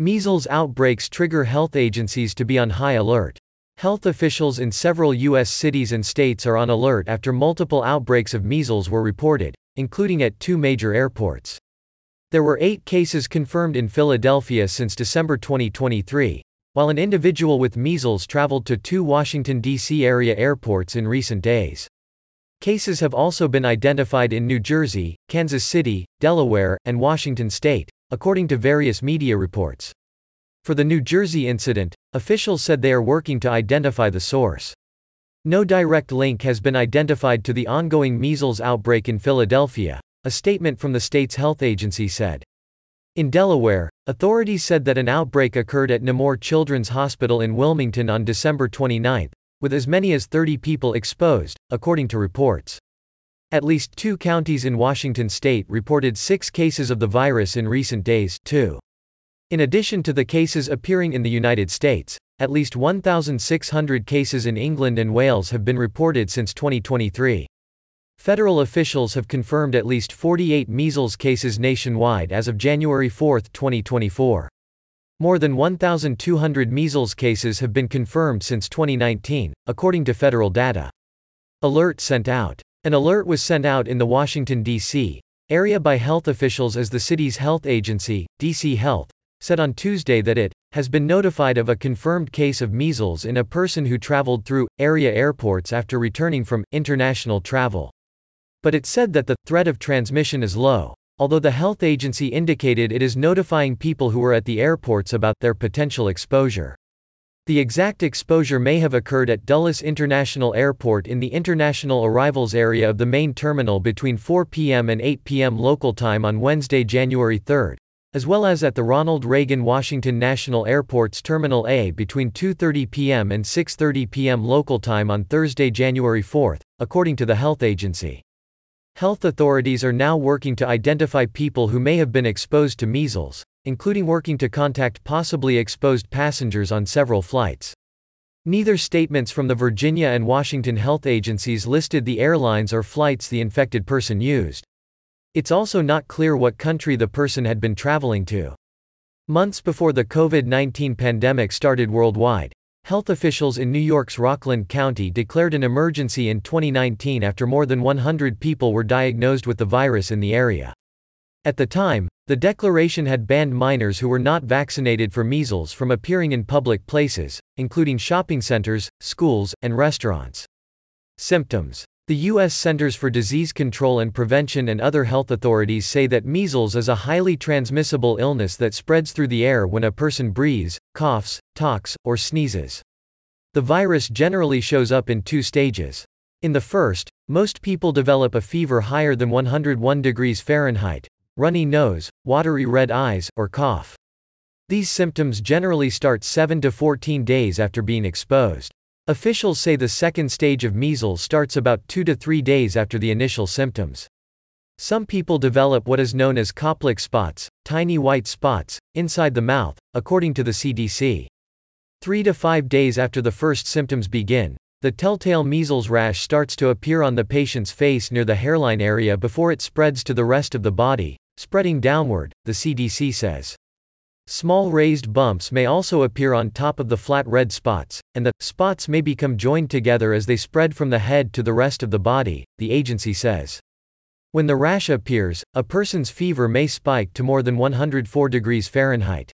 Measles outbreaks trigger health agencies to be on high alert. Health officials in several U.S. cities and states are on alert after multiple outbreaks of measles were reported, including at two major airports. There were eight cases confirmed in Philadelphia since December 2023, while an individual with measles traveled to two Washington, D.C. area airports in recent days. Cases have also been identified in New Jersey, Kansas City, Delaware, and Washington state, according to various media reports. For the New Jersey incident, officials said they are working to identify the source. No direct link has been identified to the ongoing measles outbreak in Philadelphia, a statement from the state's health agency said. In Delaware, authorities said that an outbreak occurred at Nemours Children's Hospital in Wilmington on December 29, with as many as 30 people exposed, according to reports. At least two counties in Washington state reported six cases of the virus in recent days, too. In addition to the cases appearing in the United States, at least 1,600 cases in England and Wales have been reported since 2023. Federal officials have confirmed at least 48 measles cases nationwide as of January 4, 2024. More than 1,200 measles cases have been confirmed since 2019, according to federal data. Alert sent out. An alert was sent out in the Washington, D.C. area by health officials as the city's health agency, DC Health, said on Tuesday that it has been notified of a confirmed case of measles in a person who traveled through area airports after returning from international travel. But it said that the threat of transmission is low, although the health agency indicated it is notifying people who are at the airports about their potential exposure. The exact exposure may have occurred at Dulles International Airport in the international arrivals area of the main terminal between 4 p.m. and 8 p.m. local time on Wednesday, January 3, as well as at the Ronald Reagan Washington National Airport's Terminal A between 2:30 p.m. and 6:30 p.m. local time on Thursday, January 4, according to the health agency. Health authorities are now working to identify people who may have been exposed to measles, including working to contact possibly exposed passengers on several flights. Neither statements from the Virginia and Washington health agencies listed the airlines or flights the infected person used. It's also not clear what country the person had been traveling to. Months before the COVID 19 pandemic started worldwide, Health officials in New York's Rockland County declared an emergency in 2019 after more than 100 people were diagnosed with the virus in the area. At the time, the declaration had banned minors who were not vaccinated for measles from appearing in public places, including shopping centers, schools, and restaurants. Symptoms The U.S. Centers for Disease Control and Prevention and other health authorities say that measles is a highly transmissible illness that spreads through the air when a person breathes, coughs, talks, or sneezes. The virus generally shows up in two stages. In the first, most people develop a fever higher than 101 degrees Fahrenheit, runny nose, watery red eyes, or cough. These symptoms generally start 7 to 14 days after being exposed. Officials say the second stage of measles starts about 2 to 3 days after the initial symptoms. Some people develop what is known as Koplik spots, tiny white spots, inside the mouth, according to the CDC. Three to five days after the first symptoms begin, the telltale measles rash starts to appear on the patient's face near the hairline area before it spreads to the rest of the body, spreading downward, the CDC says. Small raised bumps may also appear on top of the flat red spots, and the spots may become joined together as they spread from the head to the rest of the body, the agency says. When the rash appears, a person's fever may spike to more than 104 degrees Fahrenheit.